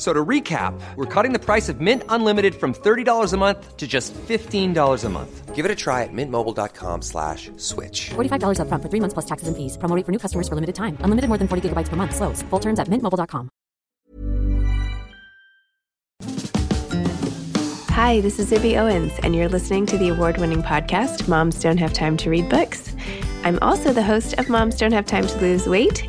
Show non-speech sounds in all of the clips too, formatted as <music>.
F- So to recap, we're cutting the price of Mint Unlimited from $30 a month to just $15 a month. Give it a try at mintmobile.com slash switch. $45 upfront for three months plus taxes and fees. Promo rate for new customers for limited time. Unlimited more than 40 gigabytes per month. Slows. Full terms at mintmobile.com. Hi, this is Zibby Owens, and you're listening to the award winning podcast, Moms Don't Have Time to Read Books. I'm also the host of Moms Don't Have Time to Lose Weight,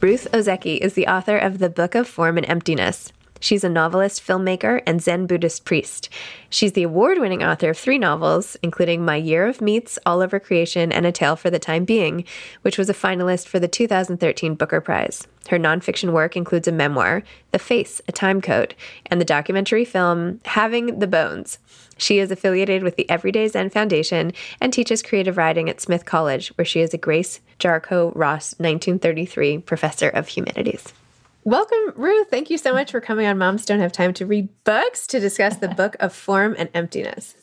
Ruth Ozeki is the author of The Book of Form and Emptiness. She's a novelist, filmmaker, and Zen Buddhist priest. She's the award winning author of three novels, including My Year of Meats, All Over Creation, and A Tale for the Time Being, which was a finalist for the 2013 Booker Prize. Her nonfiction work includes a memoir, The Face, A Time Code, and the documentary film Halving the Bones. She is affiliated with the Everyday Zen Foundation and teaches creative writing at Smith College, where she is a Grace Jarcho Ross 1933 Professor of Humanities. Welcome, Ruth. Thank you so much for coming on Moms Don't Have Time to Read Books to discuss the book of form and emptiness.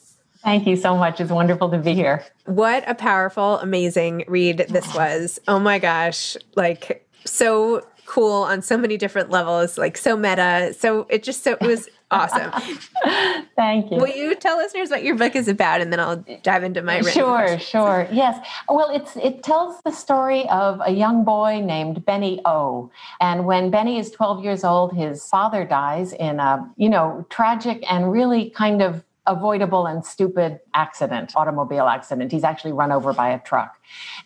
Thank you so much. It's wonderful to be here. What a powerful, amazing read this was. Oh my gosh. Like, so cool on so many different levels, like, so meta. So it just so, it was awesome. <laughs> Thank you. Will you tell listeners what your book is about and then I'll dive into my Sure, questions. sure. Yes. Well, it's it tells the story of a young boy named Benny O. And when Benny is 12 years old, his father dies in a, you know, tragic and really kind of avoidable and stupid accident, automobile accident. He's actually run over by a truck.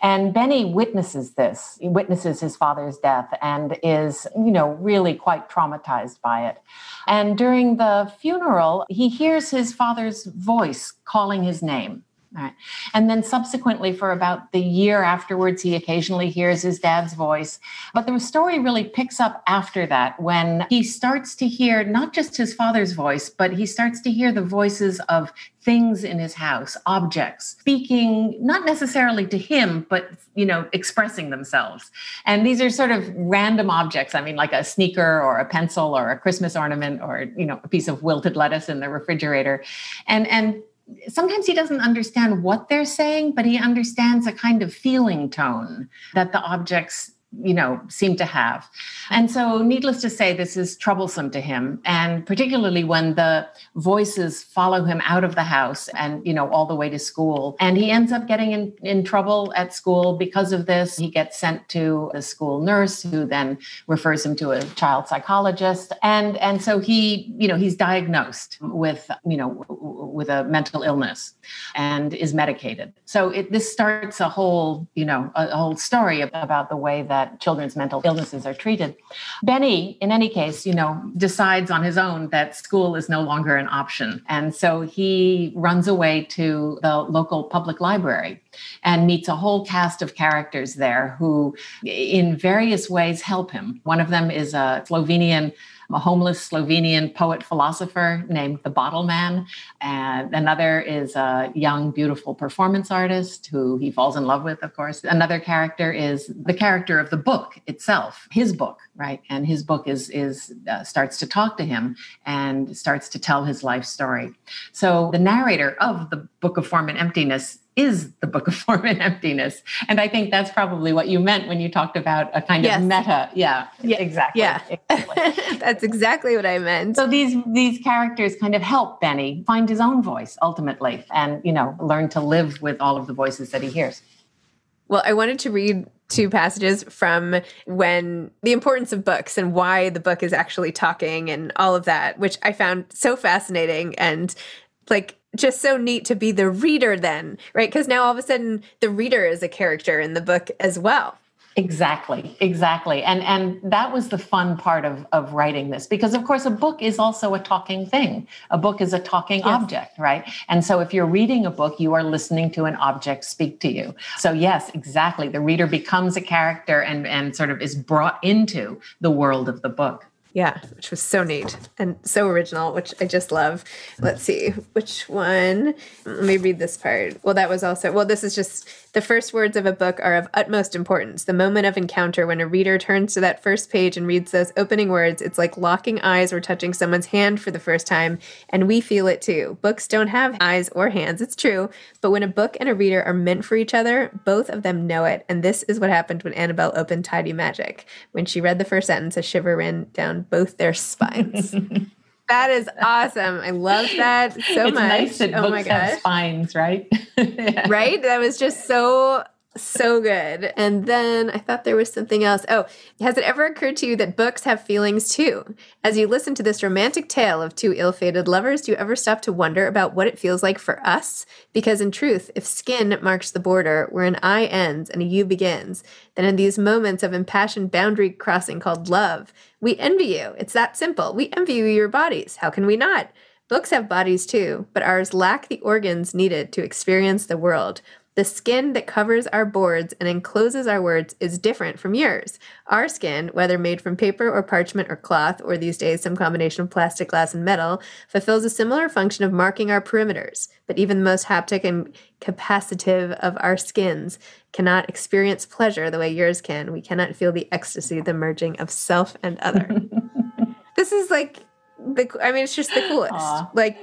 And Benny witnesses this. He witnesses his father's death and is, you know, really quite traumatized by it. And during the funeral, he hears his father's voice calling his name. All right. And then subsequently, for about the year afterwards, he occasionally hears his dad's voice. But the story really picks up after that when he starts to hear not just his father's voice, but he starts to hear the voices of things in his house, objects, speaking not necessarily to him, but you know, expressing themselves. And these are sort of random objects. I mean, like a sneaker or a pencil or a Christmas ornament or you know, a piece of wilted lettuce in the refrigerator. And and sometimes he doesn't understand what they're saying, but he understands a kind of feeling tone that the objects you know, seem to have. And so, needless to say, this is troublesome to him. And particularly when the voices follow him out of the house and, you know, all the way to school. And he ends up getting in, in trouble at school because of this. He gets sent to a school nurse who then refers him to a child psychologist. And, and so he, you know, he's diagnosed with, you know, with a mental illness and is medicated. So it, this starts a whole, you know, a, a whole story about the way that that children's mental illnesses are treated. Benny, in any case, you know, decides on his own that school is no longer an option. And so he runs away to the local public library and meets a whole cast of characters there who, in various ways, help him. One of them is a Slovenian a homeless Slovenian poet philosopher named the Bottle Man. And another is a young, beautiful performance artist who he falls in love with, of course. Another character is the character of the book itself, his book, right? And his book is is uh, starts to talk to him and starts to tell his life story. So the narrator of the Book of Form and Emptiness is the book of <laughs> form and emptiness. And i think that's probably what you meant when you talked about a kind yes. of meta. Yeah, yeah. exactly. Yeah. Exactly. <laughs> that's exactly what i meant. So these these characters kind of help benny find his own voice ultimately and you know learn to live with all of the voices that he hears. Well i wanted to read two passages from when the importance of books and why the book is actually talking and all of that which i found so fascinating and like just so neat to be the reader then, right? Because now all of a sudden the reader is a character in the book as well. Exactly, exactly. And and that was the fun part of of writing this because of course a book is also a talking thing. A book is a talking yes. object, right? And so if you're reading a book, you are listening to an object speak to you. So yes, exactly. The reader becomes a character and and sort of is brought into the world of the book. Yeah, which was so neat and so original, which I just love. Let's see, which one? Let me read this part. Well, that was also, well, this is just the first words of a book are of utmost importance. The moment of encounter when a reader turns to that first page and reads those opening words, it's like locking eyes or touching someone's hand for the first time, and we feel it too. Books don't have eyes or hands, it's true, but when a book and a reader are meant for each other, both of them know it. And this is what happened when Annabelle opened Tidy Magic. When she read the first sentence, a shiver ran down both their spines. that is awesome. I love that so it's much. Nice that oh my gosh. spines, right? <laughs> yeah. Right? That was just so so good. And then I thought there was something else. Oh, has it ever occurred to you that books have feelings too? As you listen to this romantic tale of two ill fated lovers, do you ever stop to wonder about what it feels like for us? Because in truth, if skin marks the border where an I ends and a you begins, then in these moments of impassioned boundary crossing called love, we envy you. It's that simple. We envy you your bodies. How can we not? Books have bodies too, but ours lack the organs needed to experience the world. The skin that covers our boards and encloses our words is different from yours. Our skin, whether made from paper or parchment or cloth, or these days some combination of plastic, glass, and metal, fulfills a similar function of marking our perimeters. But even the most haptic and capacitive of our skins cannot experience pleasure the way yours can. We cannot feel the ecstasy, the merging of self and other. <laughs> this is like the, I mean, it's just the coolest. Aww. Like,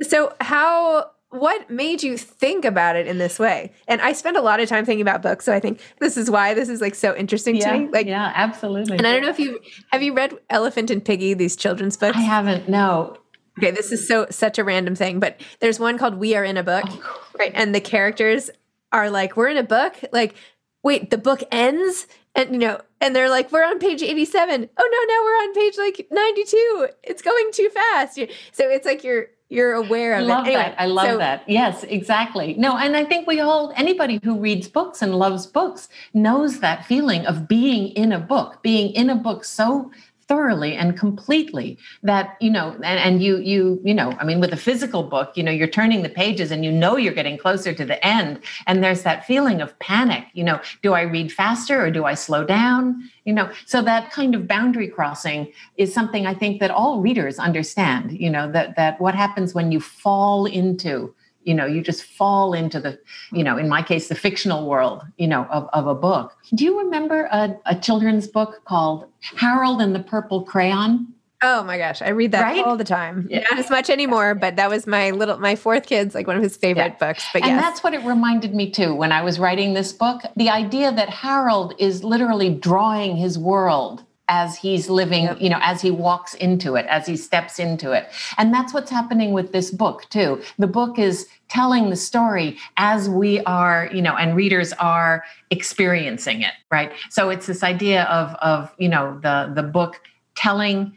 so how what made you think about it in this way? And I spend a lot of time thinking about books, so I think this is why this is like so interesting yeah, to me. Like, yeah, absolutely. And I don't know if you have you read Elephant and Piggie, these children's books. I haven't. No. Okay, this is so such a random thing, but there's one called We Are in a Book, oh, right? And the characters are like, "We're in a book." Like, wait, the book ends, and you know, and they're like, "We're on page 87." Oh no, now we're on page like 92. It's going too fast. So it's like you're you're aware of love it. Anyway, that. I love so, that. Yes, exactly. No, and I think we all, anybody who reads books and loves books knows that feeling of being in a book, being in a book so thoroughly and completely that you know and, and you you you know i mean with a physical book you know you're turning the pages and you know you're getting closer to the end. And there's that feeling of panic you know do i read faster or do i slow down? You know so that kind of boundary crossing is something i think that all readers understand you know that that what happens when you fall into you know you just fall into the you know in my case the fictional world you know of, of a book do you remember a, a children's book called harold and the purple crayon Oh my gosh, I read that right? all the time. Yeah. Not as much anymore, but that was my little my fourth kid's like one of his favorite yeah. books. But and yes. that's what it reminded me too when I was writing this book. The idea that Harold is literally drawing his world as he's living, yep. you know, as he walks into it, as he steps into it. And that's what's happening with this book too. The book is telling the story as we are, you know, and readers are experiencing it, right? So it's this idea of of, you know, the the book telling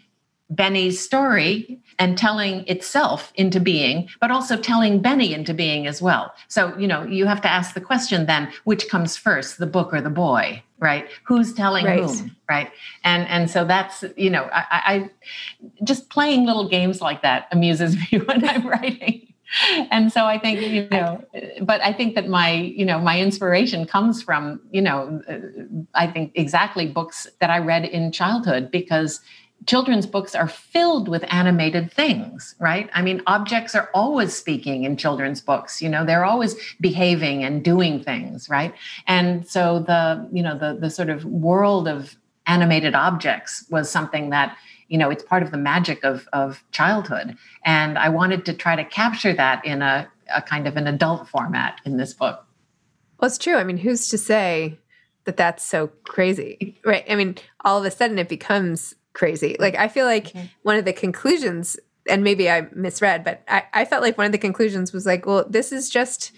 Benny's story and telling itself into being, but also telling Benny into being as well. So, you know, you have to ask the question then, which comes first, the book or the boy, right? Who's telling right. whom, right? And and so that's, you know, I, I just playing little games like that amuses <laughs> me when I'm <laughs> writing and so i think you know but i think that my you know my inspiration comes from you know uh, i think exactly books that i read in childhood because children's books are filled with animated things right? I mean objects are always speaking in children's books you know they're always behaving and doing things right? And so the you know the the sort of world of animated objects was something that you know it's part of the magic of of childhood. And i wanted to try to capture that in a, a kind of an adult format in this book. Well it's true. I mean who's to say that that's so crazy right? I mean all of a sudden it becomes crazy. Like I feel like okay. one of the conclusions, and maybe I misread, but I, I felt like one of the conclusions was like, well, this is just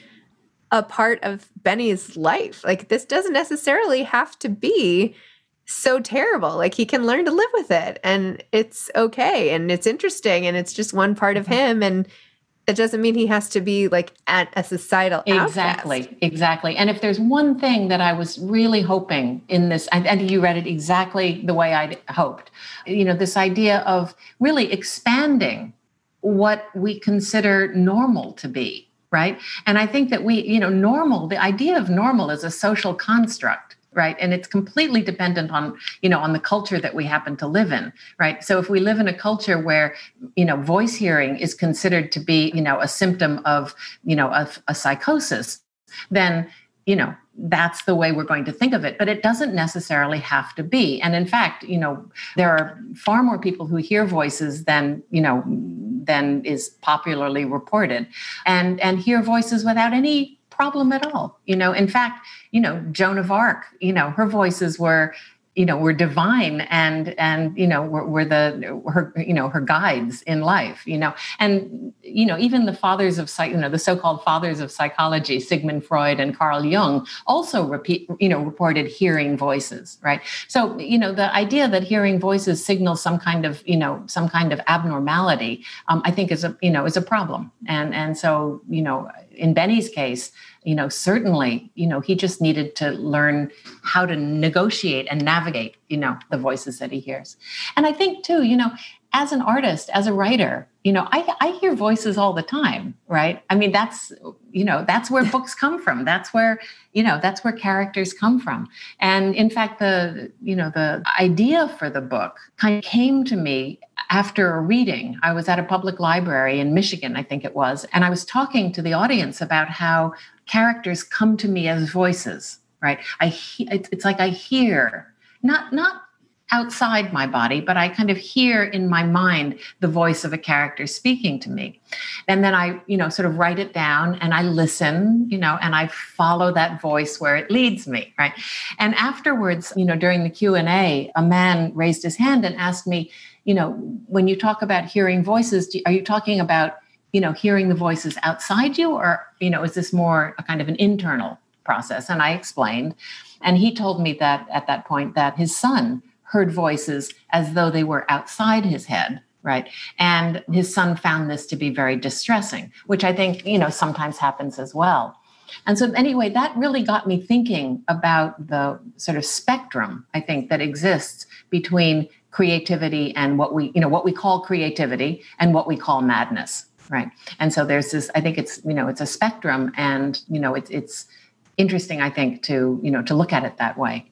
a part of Benny's life. Like this doesn't necessarily have to be so terrible. Like he can learn to live with it and it's okay and it's interesting and it's just one part of mm-hmm. him and it doesn't mean he has to be like at a societal exactly. outcast. exactly. And if there's one thing that i was really hoping in this and, and you read it exactly the way i hoped you know this idea of really expanding what we consider normal to be right? And i think that we you know normal the idea of normal is a social construct right? And it's completely dependent on you know on the culture that we happen to live in right? So if we live in a culture where you know voice hearing is considered to be you know a symptom of you know of a psychosis then you know that's the way we're going to think of it. But it doesn't necessarily have to be. And in fact you know there are far more people who hear voices than you know than is popularly reported. And and hear voices without any problem at all you know in fact you know joan of arc you know her voices were you know were divine and and you know were, were the her you know her guides in life you know and you know even the fathers of you know the so-called fathers of psychology sigmund freud and carl jung also repeat you know reported hearing voices right so you know the idea that hearing voices signals some kind of you know some kind of abnormality um, i think is a you know is a problem and and so you know in benny's case you know certainly you know he just needed to learn how to negotiate and navigate you know the voices that he hears. And i think too you know as an artist as a writer you know I, I hear voices all the time right? I mean that's you know that's where books come from. That's where you know that's where characters come from. And in fact the you know the idea for the book kind of came to me after a reading. I was at a public library in michigan i think it was and i was talking to the audience about how characters come to me as voices right? I it's like i hear not not outside my body but i kind of hear in my mind the voice of a character speaking to me. And then i you know sort of write it down and i listen you know and i follow that voice where it leads me right? And afterwards you know during the q&a a man raised his hand and asked me you know when you talk about hearing voices are you talking about you know hearing the voices outside you or you know is this more a kind of an internal process? And i explained. And he told me that at that point that his son heard voices as though they were outside his head right? And his son found this to be very distressing which i think you know sometimes happens as well. And so anyway that really got me thinking about the sort of spectrum i think that exists between creativity and what we you know what we call creativity and what we call madness right? And so there's this i think it's you know it's a spectrum and you know it's it's interesting i think to you know to look at it that way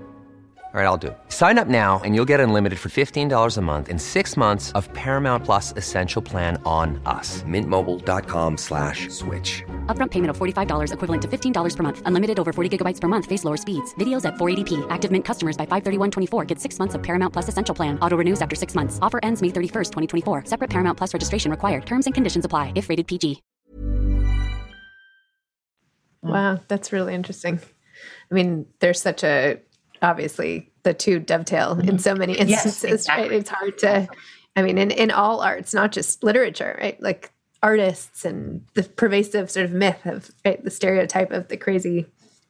All right, I'll do it. Sign up now and you'll get unlimited for $15 a month in six months of Paramount Plus Essential Plan on us. Mintmobile.com slash switch. Upfront payment of $45 equivalent to $15 per month. Unlimited over 40 gigabytes per month. Face lower speeds. Videos at 480p. Active Mint customers by 531.24 get six months of Paramount Plus Essential Plan. Auto renews after six months. Offer ends May 31st, 2024. Separate Paramount Plus registration required. Terms and conditions apply if rated PG. Wow, that's really interesting. I mean, there's such a obviously the two dovetail in mm-hmm. so many Yes, instances, exactly. right? It's hard to I mean, in, in all arts, not just literature, right? Like artists and the pervasive sort of myth of right, the stereotype of the crazy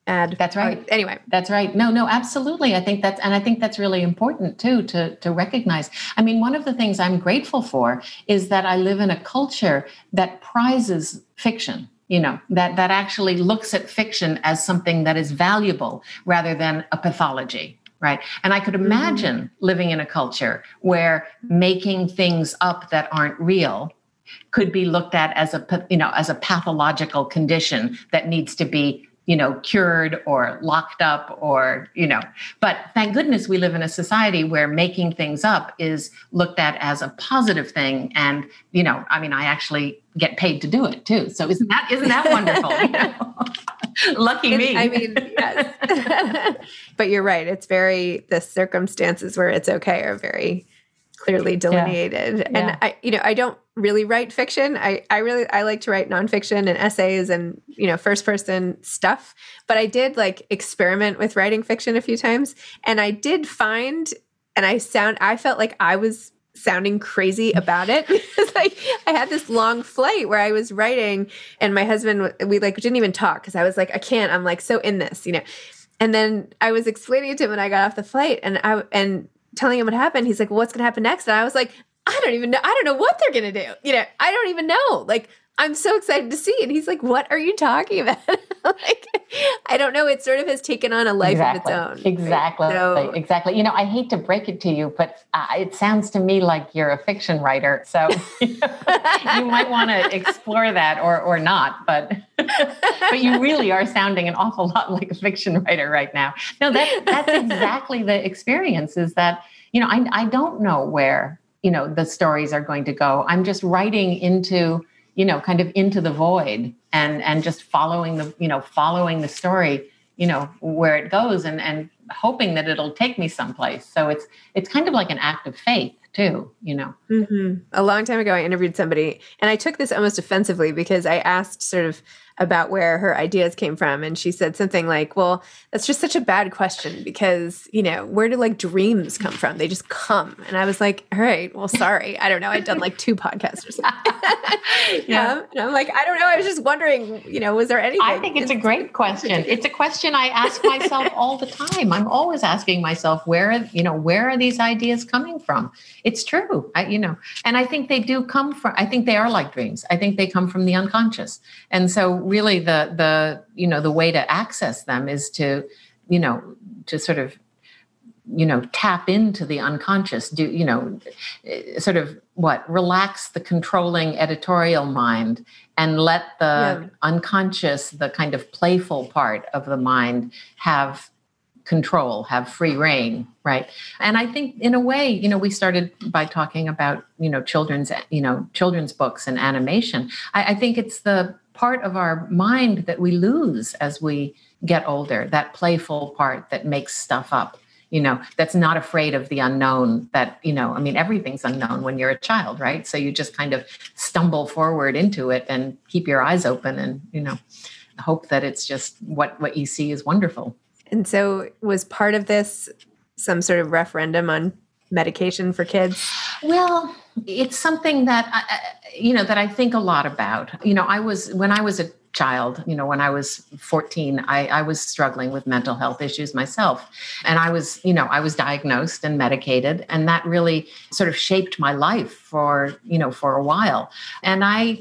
ad. That's right. art. Anyway, That's right. No, no, absolutely. I think that's, and I think that's really important too to to recognize. I mean, one of the things I'm grateful for is that I live in a culture that prizes fiction. You know, that that actually looks at fiction as something that is valuable rather than a pathology. Right. And I could mm-hmm. imagine living in a culture where making things up that aren't real could be looked at as a you know as a pathological condition that needs to be you know cured or locked up or you know but thank goodness we live in a society where making things up is looked at as a positive thing and you know i mean i actually get paid to do it too so isn't that isn't that wonderful you know? <laughs> lucky me I mean, yes. <laughs> but you're right. It's very the circumstances where it's okay are very clearly delineated. Yeah. And I, you know, I don't really write fiction. I, I really I like to write nonfiction and essays and you know first person stuff. But I did like experiment with writing fiction a few times, and I did find, and I sound I felt like I was sounding crazy about it <laughs> because like I had this long flight where I was writing and my husband we like didn't even talk because I was like I can't I'm like so in this you know and then I was explaining it to him when I got off the flight and I and telling him what happened. He's like well what's gonna happen next? And I was like I don't even know I don't know what they're gonna do. You know I don't even know. Like I'm so excited to see and he's like what are you talking about <laughs> like I don't know it sort of has taken on a life exactly. of its own right? Exactly. So- exactly. You know, I hate to break it to you, but uh, it sounds to me like you're a fiction writer. So <laughs> you might want to explore that or or not. But <laughs> but you really are sounding an awful lot like a fiction writer right now. No, that that's exactly the experience. Is that you know I I don't know where you know the stories are going to go. I'm just writing into you know kind of into the void and and just following the you know following the story you know where it goes and and hoping that it'll take me someplace. So it's it's kind of like an act of faith too you know. Hmm A long time ago, I interviewed somebody, and I took this almost offensively because I asked sort of about where her ideas came from, and she said something like, "Well, that's just such a bad question because you know where do like dreams come from? They just come." And I was like, "All right, well, sorry, I don't know. I'd done like two podcasts or something." <laughs> Yeah. Um, and I'm like, I don't know. I was just wondering, you know, was there anything? I think it's a great question. It's a question I ask myself <laughs> all the time. I'm always asking myself where, you know, where are these ideas coming from? It's true. I, you know, and I think they do come from I think they are like dreams. I think they come from the unconscious. And so really the the, you know, the way to access them is to, you know, to sort of you know tap into the unconscious do you know eh, sort of what relax the controlling editorial mind and let the Yeah. unconscious the kind of playful part of the mind have control have free reign right and i think in a way you know we started by talking about you know children's you know children's books and animation i, I think it's the part of our mind that we lose as we get older that playful part that makes stuff up you know, that's not afraid of the unknown that, you know, I mean, everything's unknown when you're a child, right? So you just kind of stumble forward into it and keep your eyes open and, you know, hope that it's just what what you see is wonderful. And so was part of this some sort of referendum on medication for kids? Well, it's something that I, you know that I think a lot about. You know, I was when I was a child you know when i was 14 I, I was struggling with mental health issues myself and i was you know i was diagnosed and medicated and that really sort of shaped my life for you know for a while and i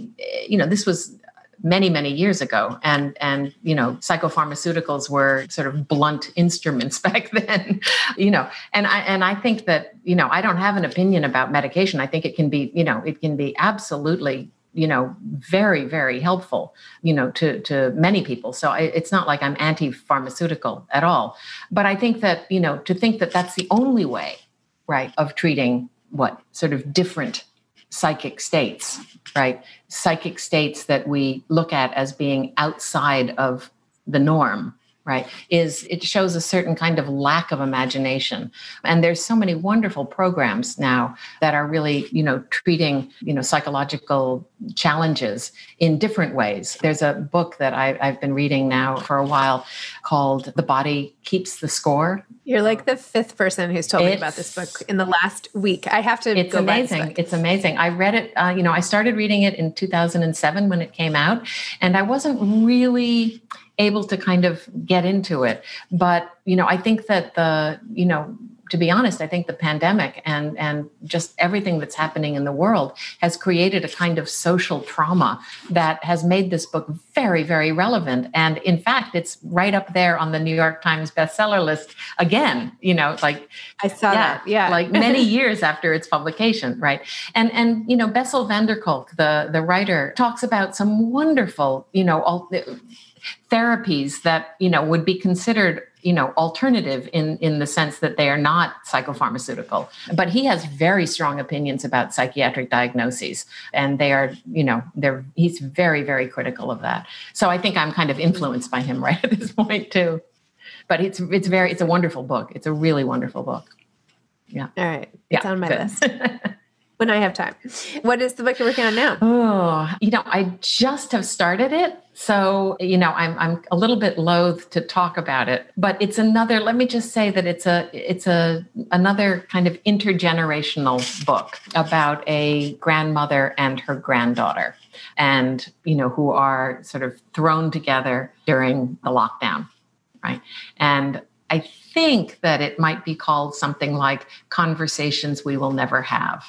you know this was many many years ago. And and you know psychopharmaceuticals were sort of blunt <laughs> instruments back then <laughs> you know. And i and i think that you know i don't have an opinion about medication. I think it can be you know it can be absolutely you know very very helpful you know to to many people. So I, it's not like i'm anti pharmaceutical at all. But i think that you know to think that that's the only way right of treating what sort of different psychic states, right? Psychic states that we look at as being outside of the norm right is it shows a certain kind of lack of imagination. And there's so many wonderful programs now that are really you know treating you know psychological challenges in different ways. There's a book that I, have been reading now for a while called the body keeps the score. You're like the fifth person who's told it's, me about this book in the last week. I have to it's amazing. it's amazing. I read it uh, you know i started reading it in 2007 when it came out and i wasn't really able to kind of get into it. But, you know, I think that the, you know, to be honest, I think the pandemic and and just everything that's happening in the world has created a kind of social trauma that has made this book very, very relevant. And in fact, it's right up there on the New York Times bestseller list again. You know, like I saw yeah, that, yeah, like <laughs> many years after its publication, right? And and you know, Bessel van der Kolk, the the writer, talks about some wonderful, you know, all therapies that you know would be considered you know alternative in in the sense that they are not psychopharmaceutical but he has very strong opinions about psychiatric diagnoses and they are you know they're he's very very critical of that so i think i'm kind of influenced by him <laughs> right at this point too but it's it's very it's a wonderful book it's a really wonderful book yeah all right it's yeah, on my good. list <laughs> when I have time. What is the book you're working on now? Oh, you know, I just have started it. So, you know, I'm I'm a little bit loath to talk about it, but it's another let me just say that it's a it's a another kind of intergenerational book about a grandmother and her granddaughter and, you know, who are sort of thrown together during the lockdown, right? And I think that it might be called something like Conversations We Will Never Have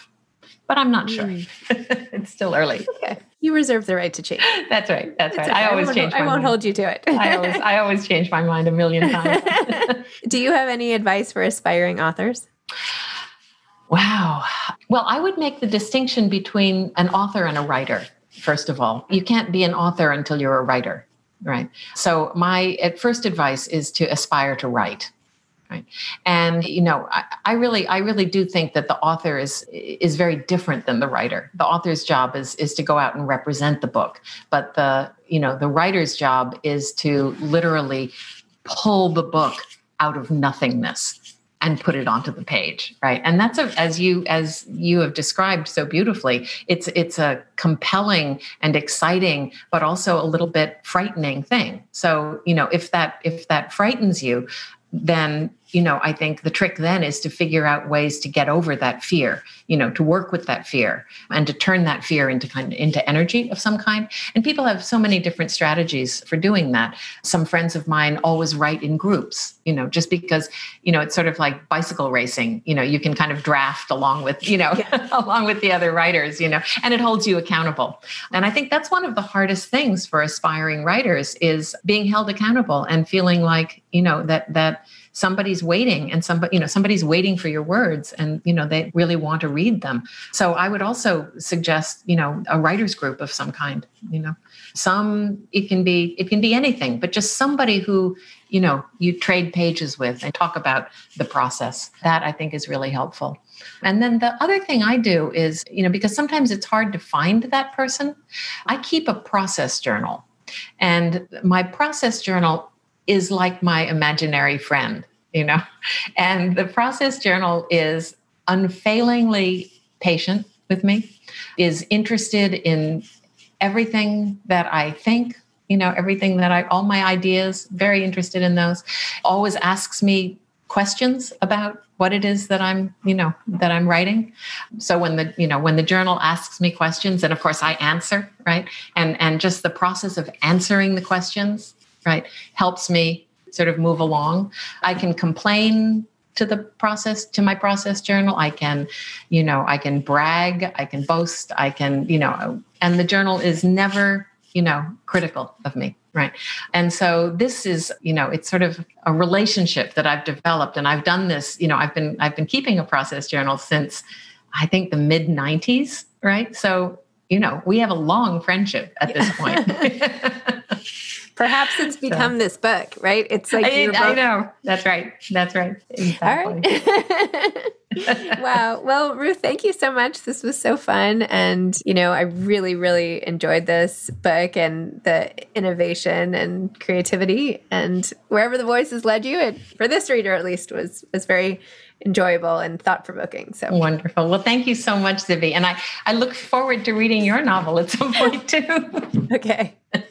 but I'm not sure. Mm. <laughs> it's still early. Okay. You reserve the right to change. <laughs> That's right. That's right. Okay. I always I change. I won't mind. hold you to it. I always, I always change my mind a million <laughs> times. Do you have any advice for aspiring authors? Wow. Well, I would make the distinction between an author and a writer. First of all, you can't be an author until you're a writer, right? So my first advice is to aspire to write right? And you know I, I, really i really do think that the author is is very different than the writer. The author's job is is to go out and represent the book but the you know the writer's job is to literally pull the book out of nothingness and put it onto the page right? And that's a, as you as you have described so beautifully it's it's a compelling and exciting but also a little bit frightening thing. So you know if that if that frightens you then you know i think the trick then is to figure out ways to get over that fear you know to work with that fear and to turn that fear into kind of into energy of some kind. And people have so many different strategies for doing that. Some friends of mine always write in groups you know just because you know it's sort of like bicycle racing you know you can kind of draft along with you know yeah. <laughs> along with the other writers you know and it holds you accountable. And i think that's one of the hardest things for aspiring writers is being held accountable and feeling like you know that that somebody's waiting and somebody you know somebody's waiting for your words and you know they really want to read them. So i would also suggest you know a writers group of some kind you know. Some it can be it can be anything but just somebody who you know you trade pages with and talk about the process. That i think is really helpful. And then the other thing I do is, you know, because sometimes it's hard to find that person, I keep a process journal. And my process journal is like my imaginary friend you know. <laughs> And the process journal is unfailingly patient with me, is interested in everything that I think, you know, everything that I, all my ideas, very interested in those, always asks me questions about what it is that I'm, you know, that I'm writing. So when the, you know, when the journal asks me questions, and of course I answer, right? And and just the process of answering the questions, right, helps me sort of move along. I can complain to the process to my process journal. I can you know i can brag i can boast i can you know and the journal is never you know critical of me right? And so this is you know it's sort of a relationship that i've developed and i've done this you know i've been i've been keeping a process journal since i think the mid 90s right? So you know we have a long friendship at this point <laughs> Perhaps it's become so. this book, right? It's like I, I, know. That's right. That's right. Exactly. All right. <laughs> wow. Well, Ruth, thank you so much. This was so fun. And, you know, I really, really enjoyed this book and the innovation and creativity. And wherever the voices led you, it, for this reader at least, was was very enjoyable and thought provoking. So wonderful. Well, thank you so much, Zibby. And I, I look forward to reading your novel at some point too. <laughs> okay. <laughs>